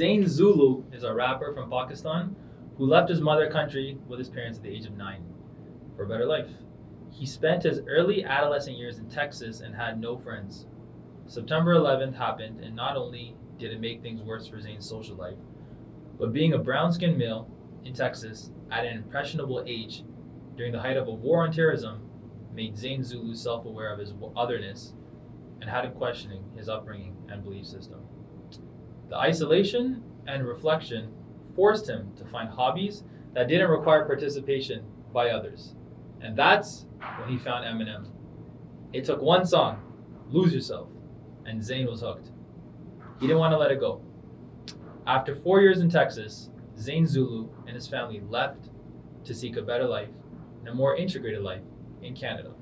Zain Zulu is a rapper from Pakistan who left his mother country with his parents at the age of nine for a better life. He spent his early adolescent years in Texas and had no friends. September 11th happened, and not only did it make things worse for Zain's social life, but being a brown skinned male in Texas at an impressionable age during the height of a war on terrorism made Zain Zulu self aware of his otherness and had him questioning his upbringing and belief system. The isolation and reflection forced him to find hobbies that didn't require participation by others. And that's when he found Eminem. It took one song, Lose Yourself, and Zain was hooked. He didn't want to let it go. After four years in Texas, Zain Zulu and his family left to seek a better life and a more integrated life in Canada.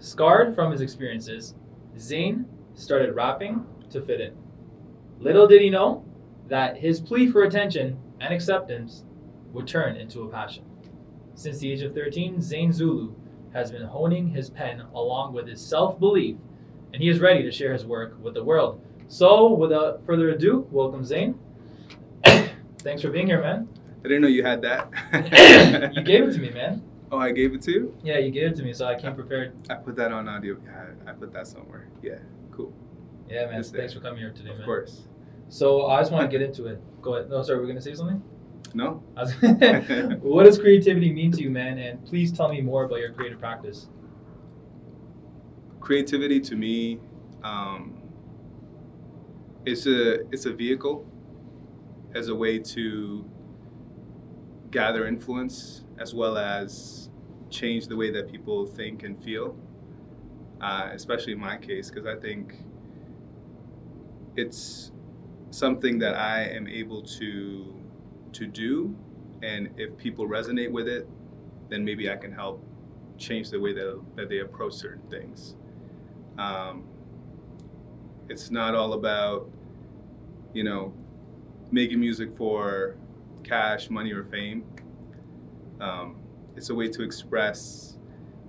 Scarred from his experiences, Zain started rapping to fit in. Little did he know that his plea for attention and acceptance would turn into a passion. Since the age of 13, Zain Zulu has been honing his pen along with his self belief, and he is ready to share his work with the world. So, without further ado, welcome Zain. Thanks for being here, man. I didn't know you had that. you gave it to me, man. Oh, I gave it to you? Yeah, you gave it to me, so I came prepared. I put that on audio. Yeah, I put that somewhere. Yeah, cool. Yeah, man. Thanks for coming here today, of man. Of course. So I just want to get into it. Go ahead. No, sorry, we're gonna say something. No. what does creativity mean to you, man? And please tell me more about your creative practice. Creativity to me, um, it's a it's a vehicle as a way to gather influence as well as change the way that people think and feel. Uh, especially in my case, because I think it's something that I am able to to do, and if people resonate with it, then maybe I can help change the way that, that they approach certain things. Um, it's not all about, you know, making music for cash, money, or fame. Um, it's a way to express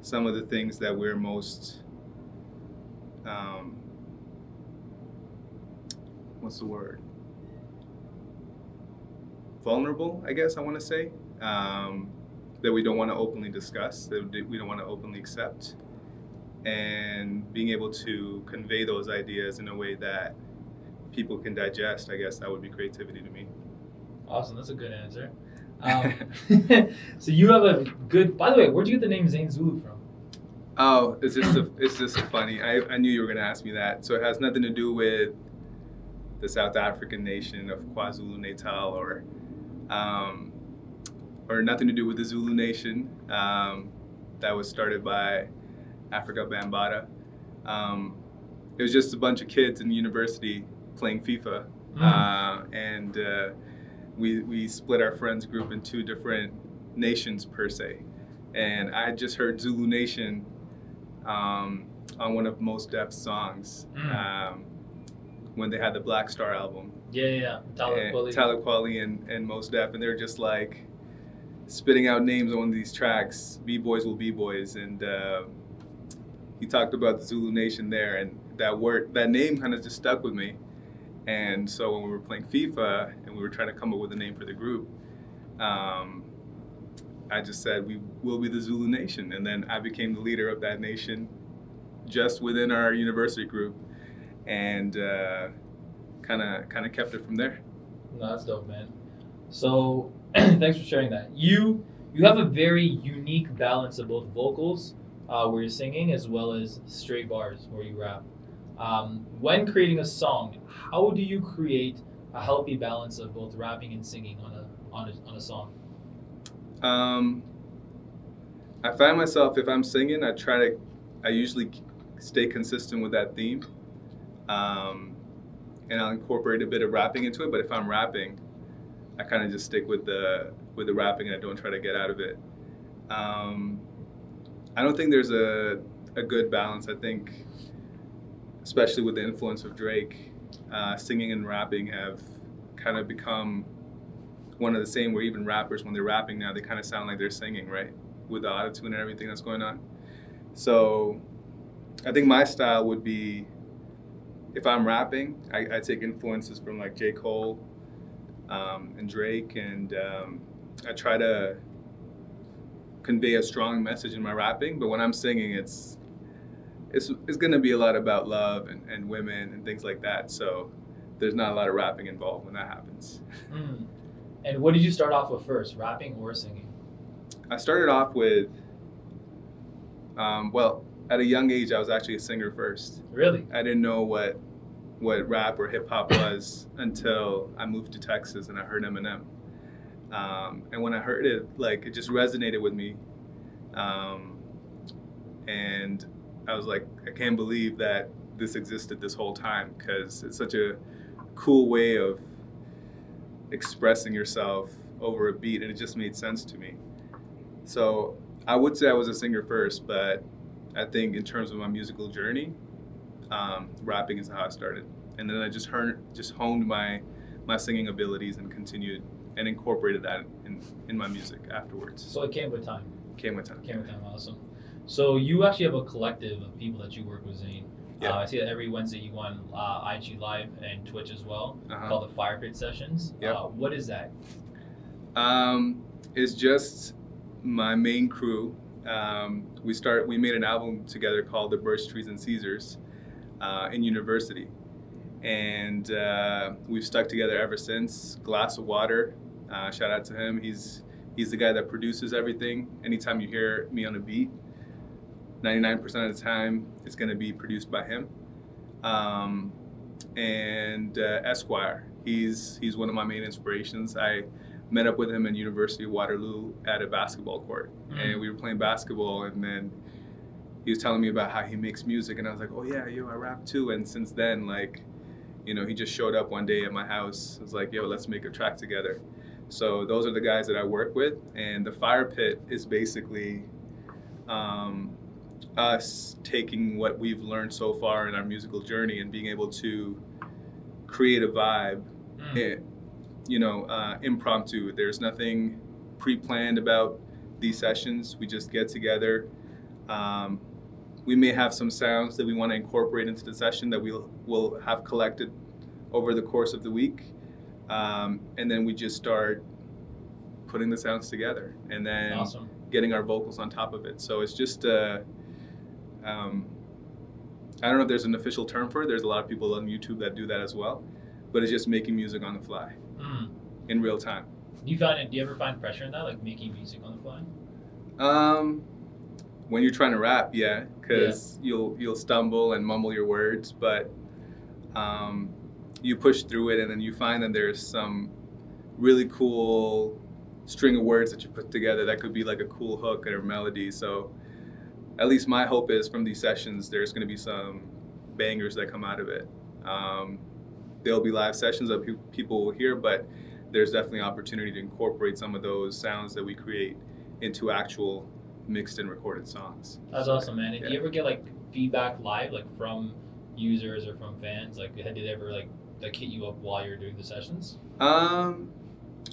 some of the things that we're most um, what's the word vulnerable i guess i want to say um, that we don't want to openly discuss that we don't want to openly accept and being able to convey those ideas in a way that people can digest i guess that would be creativity to me awesome that's a good answer um, so you have a good. By the way, where'd you get the name Zane Zulu from? Oh, it's just a, it's just funny. I, I knew you were gonna ask me that. So it has nothing to do with the South African nation of KwaZulu Natal or um, or nothing to do with the Zulu nation um, that was started by Afrika Bambaataa. Um, it was just a bunch of kids in university playing FIFA, mm. uh, and uh, we, we split our friends group in two different nations per se. And I just heard Zulu Nation um, on one of Mos Def's songs mm. When they had the Black Star album. Yeah, yeah, Kweli. Talib Kweli and, and Mos Def. And they're just like spitting out names on these tracks, B-Boys will be boys, And uh, he talked about the Zulu Nation there. And that word, that name kind of just stuck with me. And so when we were playing FIFA and we were trying to come up with a name for the group, um, I just said we will be the Zulu Nation, and then I became the leader of that nation, just within our university group, and kind of kind of kept it from there. No, that's dope, man. So thanks for sharing that. You you have a very unique balance of both vocals, uh, where you're singing, as well as straight bars where you rap. Um, when creating a song, how do you create a healthy balance of both rapping and singing on a on a, on a song? Um, I find myself if I'm singing, I try to, I usually stay consistent with that theme, um, and I'll incorporate a bit of rapping into it. But if I'm rapping, I kind of just stick with the with the rapping and I don't try to get out of it. Um, I don't think there's a a good balance. I think especially with the influence of Drake, uh, singing and rapping have kind of become one of the same. Where even rappers, when they're rapping now, they kind of sound like they're singing, right, with the autotune and everything that's going on. So, I think my style would be, if I'm rapping, I, I take influences from like J. Cole, um, and Drake, and um, I try to convey a strong message in my rapping. But when I'm singing, it's it's it's gonna be a lot about love and, and women and things like that. So there's not a lot of rapping involved when that happens. Mm. And what did you start off with first, rapping or singing? I started off with, um, well, at a young age, I was actually a singer first. Really? I didn't know what what rap or hip hop was until I moved to Texas and I heard Eminem. Um, and when I heard it, like it just resonated with me. Um, and I was like, I can't believe that this existed this whole time because it's such a cool way of expressing yourself over a beat, and it just made sense to me. So I would say I was a singer first, but I think in terms of my musical journey, um, rapping is how I started, and then I just heard, just honed my my singing abilities and continued and incorporated that in, in my music afterwards. So it came with time. Came with time. Came with time. Awesome. So you actually have a collective of people that you work with, Zane. Yeah. Uh, I see that every Wednesday you go on uh, IG Live and Twitch as well, Uh-huh. called the Fire Pit Sessions. Yep. Uh, what is that? Um, it's just my main crew. Um, we start. We made an album together called "The Birch Trees and Caesars" uh, in university, and uh, we've stuck together ever since. Glass of Water, uh, shout out to him. He's he's the guy that produces everything. Anytime you hear me on a beat, 99% of the time it's going to be produced by him. Um, and uh, Esquire, he's he's one of my main inspirations. I met up with him at University of Waterloo at a basketball court, Mm. and we were playing basketball, and then he was telling me about how he makes music, and I was like, oh yeah, yo, I rap too. And since then, like, you know, he just showed up one day at my house. I was like, yo, let's make a track together. So those are the guys that I work with, and the Fire Pit is basically um, us taking what we've learned so far in our musical journey and being able to create a vibe Mm. You know, uh, impromptu. There's nothing pre-planned about these sessions. We just get together. Um, we may have some sounds that we want to incorporate into the session that we'll will have collected over the course of the week, um, and then we just start putting the sounds together, and then awesome. getting our vocals on top of it. So it's just, uh, um, I don't know if there's an official term for it. There's a lot of people on YouTube that do that as well, but it's just making music on the fly. In real time. Do you find it? Do you ever find pressure in that, like making music on the fly? Um, when you're trying to rap, yeah, because you'll you'll stumble and mumble your words, but um, you push through it, and then you find that there's some really cool string of words that you put together that could be like a cool hook or melody. So, at least my hope is from these sessions, there's going to be some bangers that come out of it. Um, there'll be live sessions that pe- people will hear, but there's definitely opportunity to incorporate some of those sounds that we create into actual mixed and recorded songs. That's awesome, man. Do Yeah. you ever get like feedback live, like from users or from fans? Like, did they ever like like hit you up while you're doing the sessions? Um,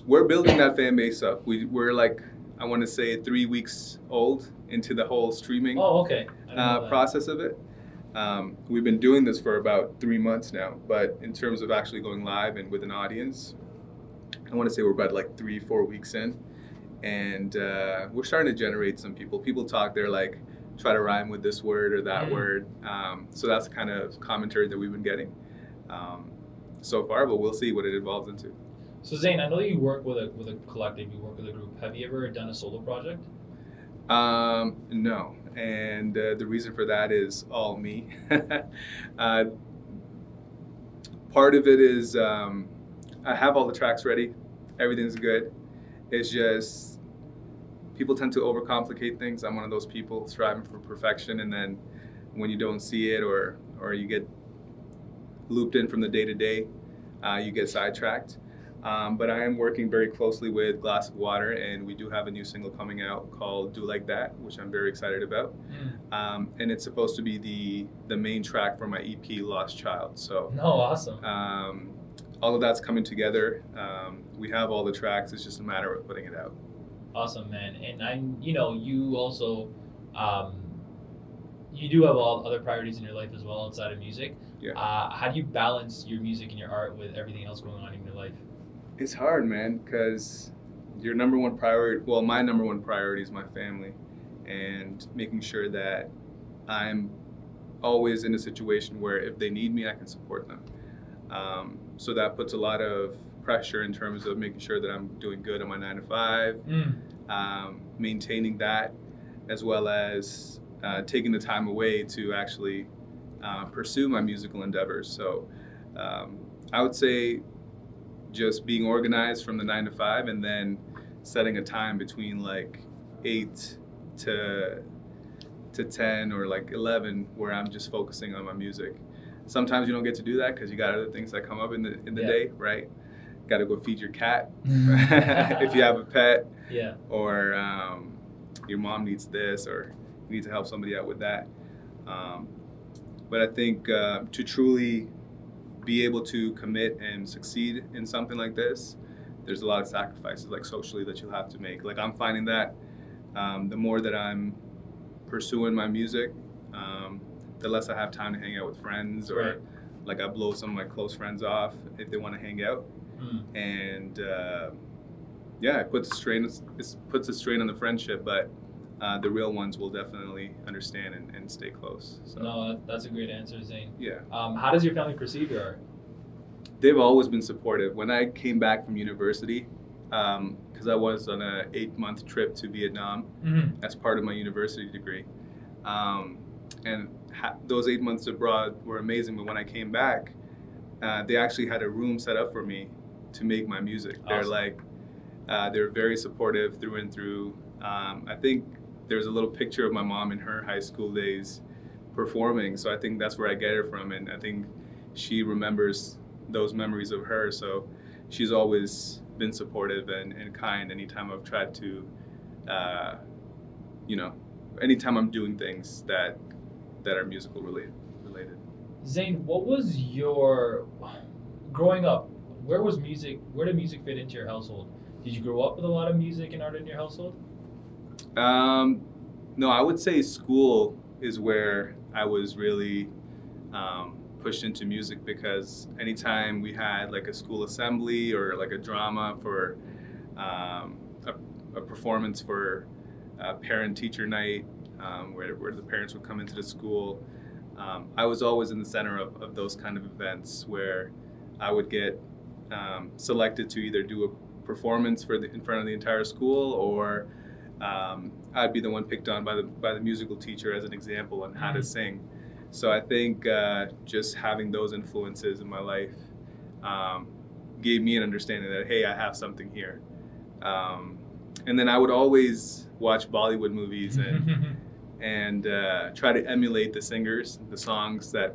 we're building that fan base up. We, we're like, I want to say, three weeks old into the whole streaming Oh, okay. I didn't know uh, process of it. Um, we've been doing this for about three months now, but in terms of actually going live and with an audience, I want to say we're about like three, four weeks in, and uh, we're starting to generate some people. People talk, they're like, try to rhyme with this word or that Mm. word. Um, so that's the kind of commentary that we've been getting um, so far, but we'll see what it evolves into. So Zane, I know you work with a with a collective. You work with a group. Have you ever done a solo project? Um, no, and uh, the reason for that is all me. uh, part of it is um, I have all the tracks ready, everything's good. It's just people tend to overcomplicate things. I'm one of those people striving for perfection, and then when you don't see it or or you get looped in from the day to day, uh, you get sidetracked. Um, but I am working very closely with Glass of Water, and we do have a new single coming out called "Do Like That," which I'm very excited about. Um, and it's supposed to be the the main track for my EP "Lost Child." So No, awesome. um, all of that's coming together. Um, we have all the tracks; it's just a matter of putting it out. Awesome, man. And I, you know, you also, um, you do have all other priorities in your life as well outside of music. Yeah. Uh, how do you balance your music and your art with everything else going on in your life? It's hard, man, because your number one priority, well, my number one priority is my family and making sure that I'm always in a situation where if they need me, I can support them. Um, so that puts a lot of pressure in terms of making sure that I'm doing good on my nine to five, Mm. um, maintaining that, as well as uh, taking the time away to actually uh, pursue my musical endeavors. So um, I would say just being organized from the nine to five and then setting a time between like eight to to 10 or like 11 where I'm just focusing on my music. Sometimes you don't get to do that because you got other things that come up in the in the Yeah. day, right? Got to go feed your cat if you have a pet, yeah. or um, your mom needs this, or you need to help somebody out with that. Um, but I think uh, to truly be able to commit and succeed in something like this, there's a lot of sacrifices, like socially, that you'll have to make. Like I'm finding that um, the more that I'm pursuing my music, um, the less I have time to hang out with friends, or Right. like I blow some of my close friends off if they want to hang out Mm. and uh, yeah, it puts a strain. It puts a strain on the friendship, but uh, the real ones will definitely understand and, and stay close. So No, that's a great answer, Zane. yeah, Um, how does your family perceive your art? they've always been supportive. When I came back from university, because I was on a eight month trip to Vietnam Mm-hmm. as part of my university degree, um, and those eight months abroad were amazing. But when I came back, uh, they actually had a room set up for me to make my music. They're like, uh, they're very supportive through and through. Um, I think there's a little picture of my mom in her high school days performing, so I think that's where I get it from, and I think she remembers those memories of her. So she's always been supportive and, and kind anytime I've tried to, uh, you know, anytime I'm doing things that that are musical related. Related. Zane, what was your growing up? Where was music? Where did music fit into your household? Did you grow up with a lot of music and art in your household? Um, no, I would say school is where I was really um, pushed into music because anytime we had like a school assembly or like a drama for um, a, a performance for uh, parent teacher night um, where, where the parents would come into the school, um, I was always in the center of, of those kind of events where I would get um, selected to either do a performance for the, in front of the entire school or um, I'd be the one picked on by the by the musical teacher as an example on how to Mhm. sing. So I think uh, just having those influences in my life um, gave me an understanding that hey, I have something here. Um, and then I would always watch Bollywood movies and and uh, try to emulate the singers, the songs that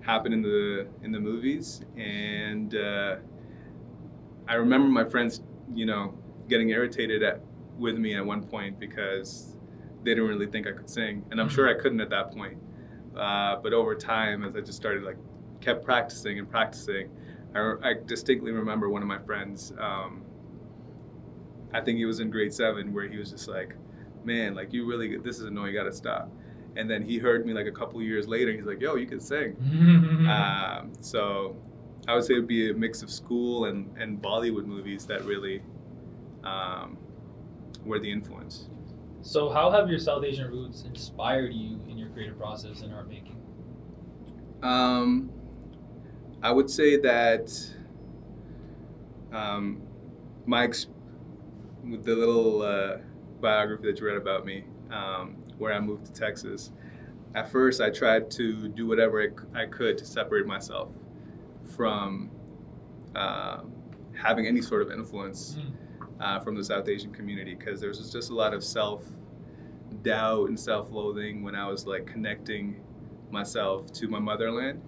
happen in the in the movies. And uh, I remember my friends, you know, getting irritated at with me at one point because they didn't really think I could sing, and I'm sure I couldn't at that point. Uh, but over time, as I just started like kept practicing and practicing, I, I distinctly remember one of my friends. Um, I think he was in grade seven, where he was just like, "Man, like you really, this is annoying. You gotta stop." And then he heard me like a couple years later. He's like, "Yo, you can sing." Um, so I would say it would be a mix of school and, and Bollywood movies that really um, were the influence. so, how have your South Asian roots inspired you in your creative process and art making? Um, I would say that um, my ex- with the little uh, biography that you read about me, um, where I moved to Texas. At first, I tried to do whatever I could to separate myself from uh, having any sort of influence uh, from the South Asian community because there was just a lot of self doubt and self loathing when I was like connecting myself to my motherland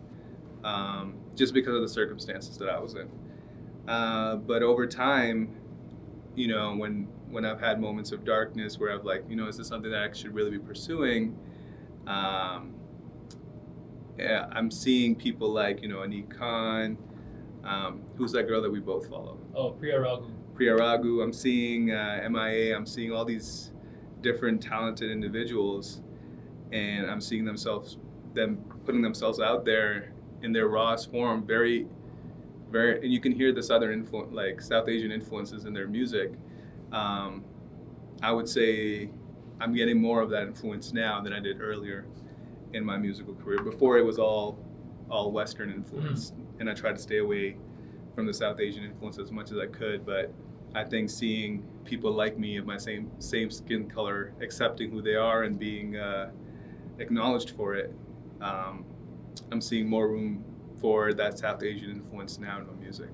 um, just because of the circumstances that I was in. Uh, but over time, you know, when when I've had moments of darkness where I've like, you know, is this something that I should really be pursuing? Um, yeah, I'm seeing people like, you know, Anik Khan, um, who's that girl that we both follow? Oh, Priya Raghu. Priya Raghu, I'm seeing uh, MIA, I'm seeing all these different talented individuals, and I'm seeing themselves, them putting themselves out there in their rawest form, very very, and you can hear the southern influence, like South Asian influences in their music. Um, I would say I'm getting more of that influence now than I did earlier in my musical career. Before it was all all Western influence, mm-hmm. and I tried to stay away from the South Asian influence as much as I could. But I think seeing people like me of my same same skin color accepting who they are and being uh, acknowledged for it, um, I'm seeing more room for that South Asian influence now in my music.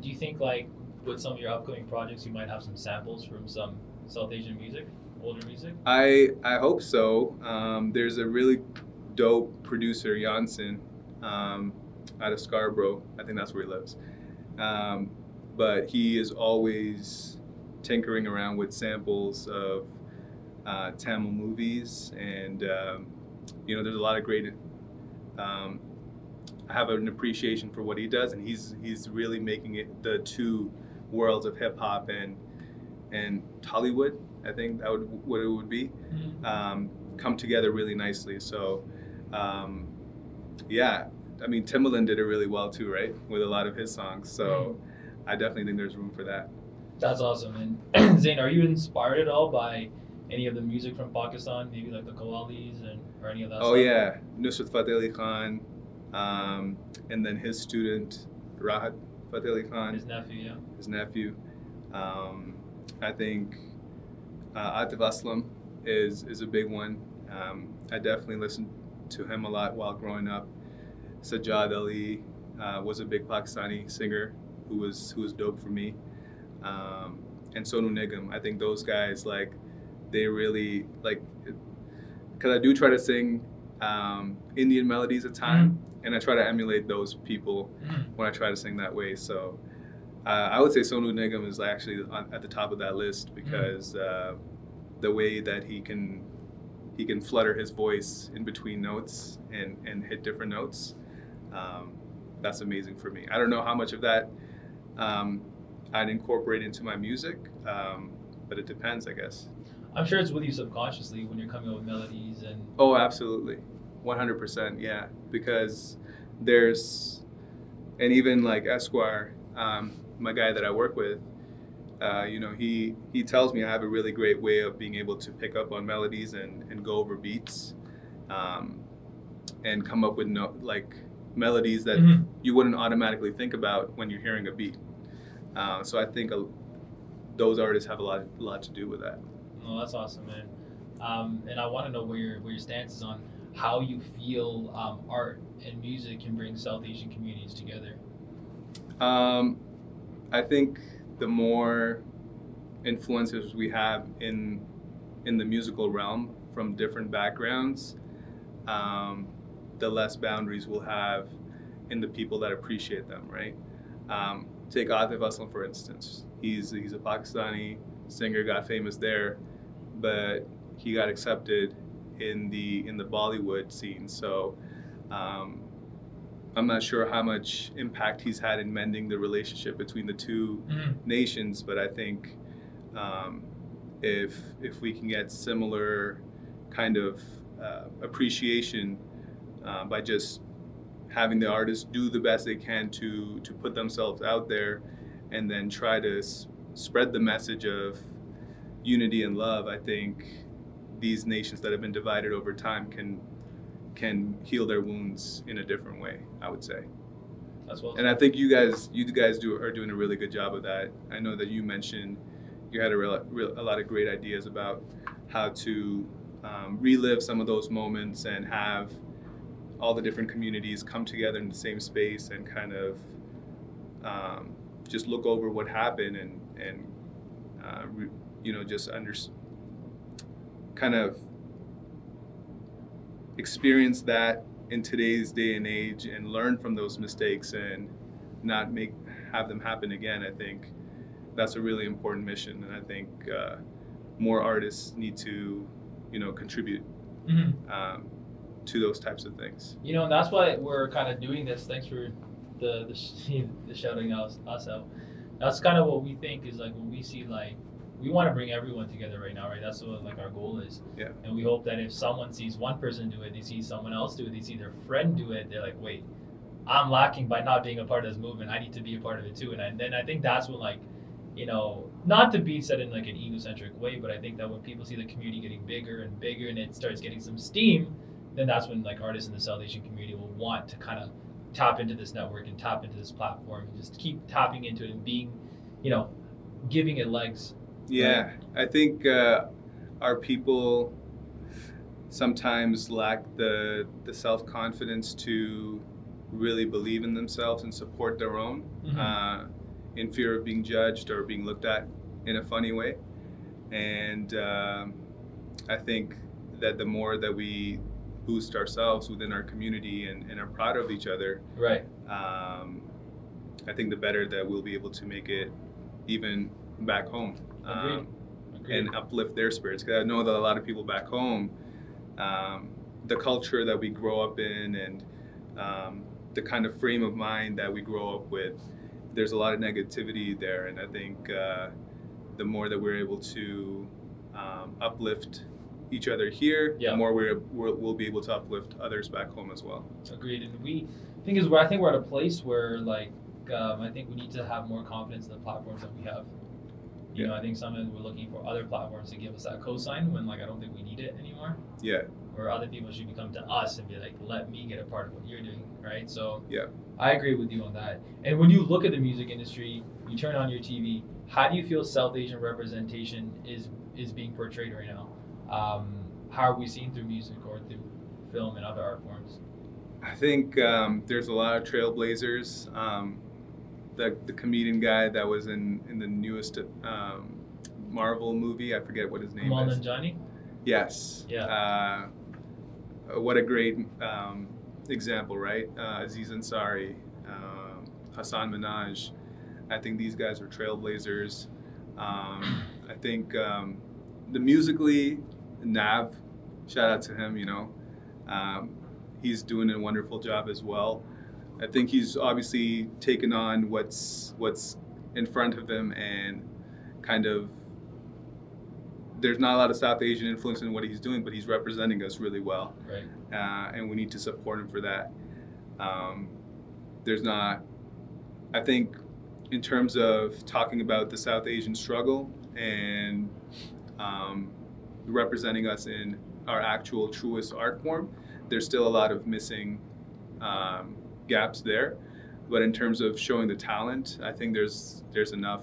Do you think like with some of your upcoming projects, you might have some samples from some South Asian music, older music? I I hope so. Um, there's a really dope producer, Janssen, um, out of Scarborough. I think that's where he lives. Um, but he is always tinkering around with samples of uh, Tamil movies, and um, you know, there's a lot of great. Um, I have an appreciation for what he does, and he's he's really making it the two worlds of hip hop and and Tollywood. I think that would what it would be mm-hmm. um, come together really nicely. So, um, yeah, I mean Timbaland did it really well too, right? With a lot of his songs. So, mm-hmm. I definitely think there's room for that. That's awesome. And Zain, are you inspired at all by any of the music from Pakistan? Maybe like the Qawwalis and or any of that. Oh stuff? yeah, Nusrat Fateh Ali Khan, um, and then his student Rahat Fateh Ali Khan. His nephew, yeah. His nephew. Um, I think uh, Atif Aslam is is a big one. Um, I definitely listened to him a lot while growing up. Sajjad Ali uh, was a big Pakistani singer who was who was dope for me. Um, and Sonu Nigam, I think those guys like they really like because I do try to sing um, Indian melodies at time, mm-hmm. And I try to emulate those people mm-hmm. when I try to sing that way. So uh, I would say Sonu Nigam is actually on, at the top of that list because mm-hmm. uh, the way that he can he can flutter his voice in between notes and, and hit different notes. Um, that's amazing for me. I don't know how much of that um, I'd incorporate into my music, um, but it depends, I guess. I'm sure it's with you subconsciously when you're coming up with melodies and. Oh, absolutely, 100%. Yeah, because there's, and even like Esquire, um, my guy that I work with, uh, you know, he he tells me I have a really great way of being able to pick up on melodies and, and go over beats, um, and come up with no like melodies that mm-hmm. you wouldn't automatically think about when you're hearing a beat. Uh, so I think a, those artists have a lot a lot to do with that. Oh, that's awesome, man. Um, and I want to know where your where your stance is on how you feel um, art and music can bring South Asian communities together. Um, I think the more influences we have in in the musical realm from different backgrounds, um, the less boundaries we'll have in the people that appreciate them. Right? Um, take Atif Aslam for instance. He's he's a Pakistani singer, got famous there, but he got accepted in the in the Bollywood scene. So um, I'm not sure how much impact he's had in mending the relationship between the 2 mm-hmm. nations, but I think um, if if we can get similar kind of uh, appreciation uh, by just having the artists do the best they can to to put themselves out there, and then try to s- spread the message of unity and love, I think these nations that have been divided over time can can heal their wounds in a different way. I would say. As well. And I think you guys, you guys do are doing a really good job of that. I know that you mentioned you had a, real, real, a lot of great ideas about how to um, relive some of those moments and have all the different communities come together in the same space and kind of um, just look over what happened and and uh, re, you know just under kind of experience that in today's day and age and learn from those mistakes and not make have them happen again i think that's a really important mission. And i think uh, more artists need to you know contribute mm-hmm. um, to those types of things. You know and that's why we're kind of doing this. Thanks for the the, the shouting us, us out. That's kind of what we think is like when we see like we want to bring everyone together right now, right? That's what like our goal is. Yeah. And we hope that if someone sees one person do it, they see someone else do it, they see their friend do it, they're like, wait, I'm lacking by not being a part of this movement. I need to be a part of it too. And I, then I think that's when like, you know, not to be said in like an egocentric way, but I think that when people see the community getting bigger and bigger and it starts getting some steam, then that's when like artists in the South Asian community will want to kind of tap into this network and tap into this platform and just keep tapping into it and being, you know, giving it legs. Yeah, I think uh, our people sometimes lack the the self confidence to really believe in themselves and support their own, Mhm. uh, in fear of being judged or being looked at in a funny way. And um, I think that the more that we boost ourselves within our community and, and are proud of each other, Right. um, I think the better that we'll be able to make it even back home. Um, Agreed. and uplift their spirits. Because I know that a lot of people back home, um, the culture that we grow up in and um, the kind of frame of mind that we grow up with, there's a lot of negativity there. And I think uh, the more that we're able to um, uplift each other here, Yeah. the more we're, we're, we'll be able to uplift others back home as well. Agreed. And we thing is, where I think we're at a place where like um, I think we need to have more confidence in the platforms that we have. You know, I think sometimes we're looking for other platforms to give us that cosign when like I don't think we need it anymore. Yeah, Or other people should come to us and be like, let me get a part of what you're doing, right? So Yeah. I agree with you on that. And when you look at the music industry, you turn on your TV. How do you feel South Asian representation is is being portrayed right now? Um, how are we seen through music or through film and other art forms? I think um, there's a lot of trailblazers. Um, the, the comedian guy that was in, in the newest um, Marvel movie, I forget what his name Kamal is. Nanjiani? Yes. Yeah. Uh, what a great um, example, right? Uh, Aziz Ansari, um, Hasan Minhaj. I think these guys are trailblazers. Um, I think um, the musically, Nav, shout out to him, you know. Um, he's doing a wonderful job as well. I think he's obviously taken on what's what's in front of him and kind of there's not a lot of South Asian influence in what he's doing, but he's representing us really well, Right. uh, and we need to support him for that. Um, there's not, I think, in terms of talking about the South Asian struggle and um, representing us in our actual truest art form, there's still a lot of missing um, gaps there. But in terms of showing the talent, I think there's there's enough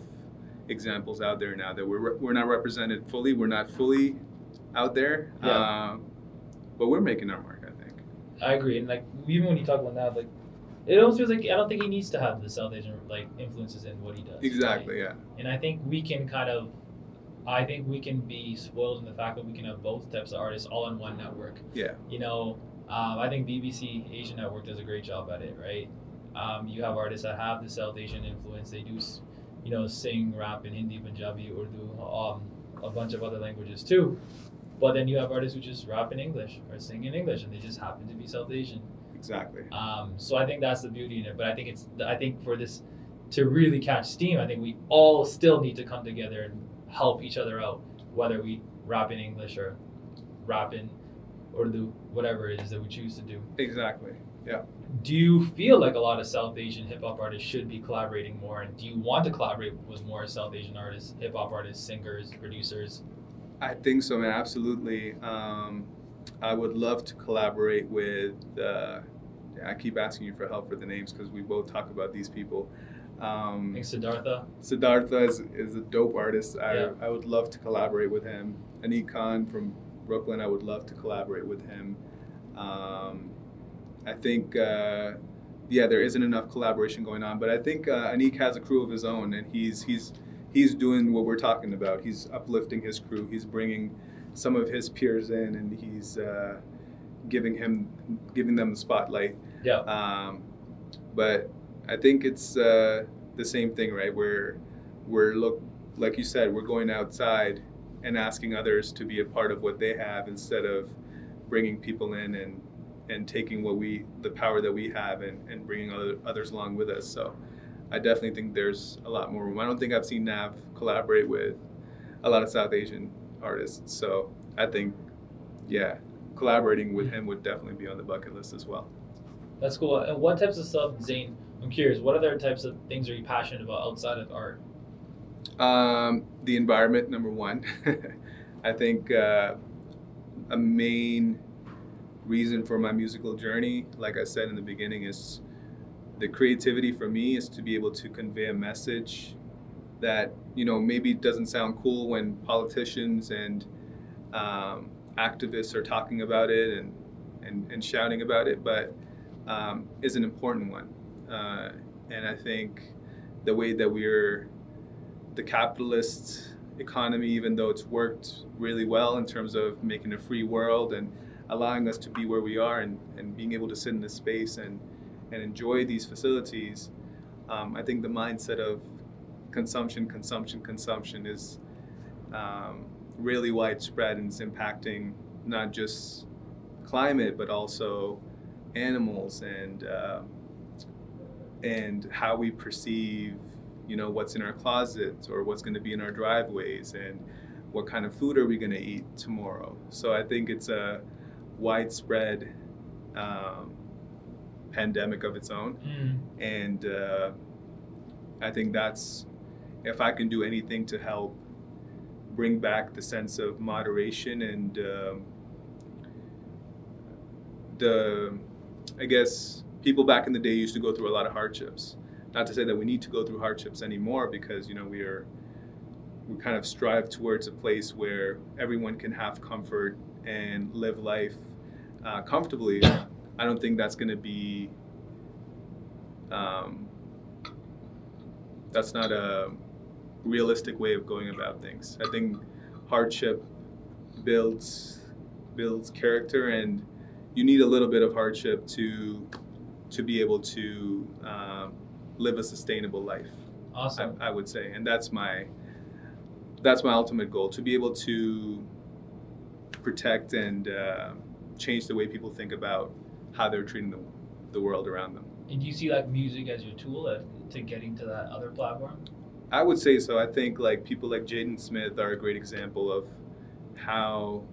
examples out there now that we're we're not represented fully. We're not fully out there, Yeah. um, but we're making our mark. I think. I agree. And like even when you talk about that, like it almost feels like I don't think he needs to have the South Asian like influences in what he does. right? Exactly. Yeah. And I think we can kind of I think we can be spoiled in the fact that we can have both types of artists all in one network. Yeah. You know, um, I think BBC Asian Network does a great job at it, right? Um, you have artists that have the South Asian influence. They do, you know, sing, rap in Hindi, Punjabi, Urdu, um, a bunch of other languages too. But then you have artists who just rap in English or sing in English, and they just happen to be South Asian. Exactly. Um, so I think that's the beauty in it. But I think it's I think for this to really catch steam, I think we all still need to come together and help each other out, whether we rap in English or rap in Urdu, whatever it is that we choose to do. Exactly. Yeah. Do you feel like a lot of South Asian hip hop artists should be collaborating more? And do you want to collaborate with more South Asian artists, hip hop artists, singers, producers? I think so, man. Absolutely. Um, I would love to collaborate with. Uh, I keep asking you for help for the names because we both talk about these people. I Um, think Siddhartha. Siddhartha is, is a dope artist. I, Yeah. I would love to collaborate with him. Anik Khan from Brooklyn, I would love to collaborate with him. Um, I think, uh, yeah, there isn't enough collaboration going on, but I think uh, Anik has a crew of his own, and he's he's he's doing what we're talking about. He's uplifting his crew. He's bringing some of his peers in, and he's uh, giving him giving them the spotlight. Yeah. Um, but I think it's uh, the same thing, right? We're we're look like you said, we're going outside and asking others to be a part of what they have instead of bringing people in and and taking what we the power that we have and, and bringing other, others along with us. So I definitely think there's a lot more room. I don't think I've seen Nav collaborate with a lot of South Asian artists. So I think, yeah, collaborating with him would definitely be on the bucket list as well. That's cool. And what types of stuff, Zane? I'm curious. What other types of things are you passionate about outside of art? Um, the environment, number one. I think uh, a main reason for my musical journey, like I said in the beginning, is the creativity for me is to be able to convey a message that you know maybe doesn't sound cool when politicians and um, activists are talking about it and, and, and shouting about it, but um, is an important one. Uh, and I think the way that we're the capitalist economy, even though it's worked really well in terms of making a free world and allowing us to be where we are and, and being able to sit in this space and, and enjoy these facilities, um, I think the mindset of consumption, consumption, consumption is um, really widespread and it's impacting not just climate but also animals and uh, and how we perceive you know what's in our closets or what's going to be in our driveways and what kind of food are we going to eat tomorrow. So i think it's a widespread um, pandemic of its own. Mm. and uh, i think that's if i can do anything to help bring back the sense of moderation and um, the i guess people back in the day used to go through a lot of hardships not to say that we need to go through hardships anymore because you know we are we kind of strive towards a place where everyone can have comfort and live life uh, comfortably. I don't think that's going to be um, that's not a realistic way of going about things. I think hardship builds builds character and you need a little bit of hardship to to be able to um, live a sustainable life Awesome. I, I would say, and that's my that's my ultimate goal to be able to protect and uh, change the way people think about how they're treating the, the world around them. And do you see like music as your tool at, to getting to that other platform? I would say so. I think like people like Jaden Smith are a great example of how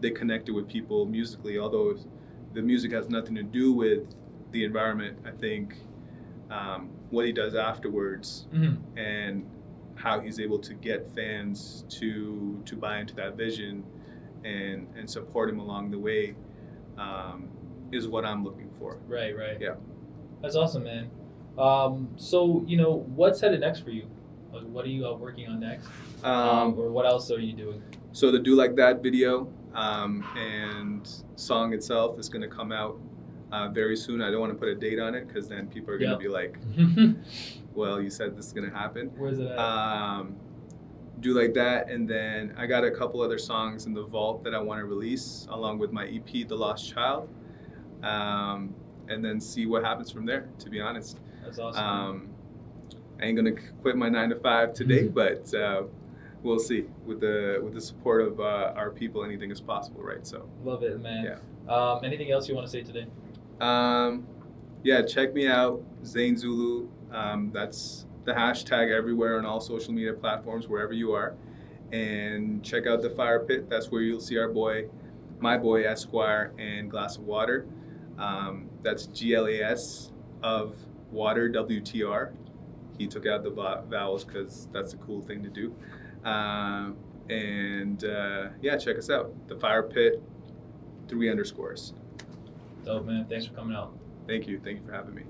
they connected with people musically. Although the music has nothing to do with the environment, I think um, what he does afterwards Mm-hmm. and how he's able to get fans to to buy into that vision and and support him along the way um, is what I'm looking for. Right, right. Yeah. That's awesome, man. Um, so you know, what's headed next for you? Like, what are you uh, working on next? Um, or what else are you doing? so the Do Like That video um, and song itself is going to come out uh, very soon. I don't want to put a date on it because then people are going to Yeah. be like, "Well, you said this is going to happen." Where's it at? um, do like that and then i got a couple other songs in the vault that i want to release along with my ep the lost child um, and then see what happens from there to be honest That's awesome. um, i ain't gonna quit my nine to five today Mhm. but uh, we'll see with the with the support of uh, our people anything is possible right so Love it, man. yeah. Um, anything else you want to say today? Um, yeah check me out zane zulu. Um, that's the hashtag everywhere on all social media platforms wherever you are. And check out the fire pit. That's where you'll see our boy my boy esquire and glass of water. Um, that's glas of water wtr he took out the vowels because that's a cool thing to do. Um, and uh, yeah check us out. The fire pit three underscores Dope, man. Thanks for coming out. thank you thank you for having me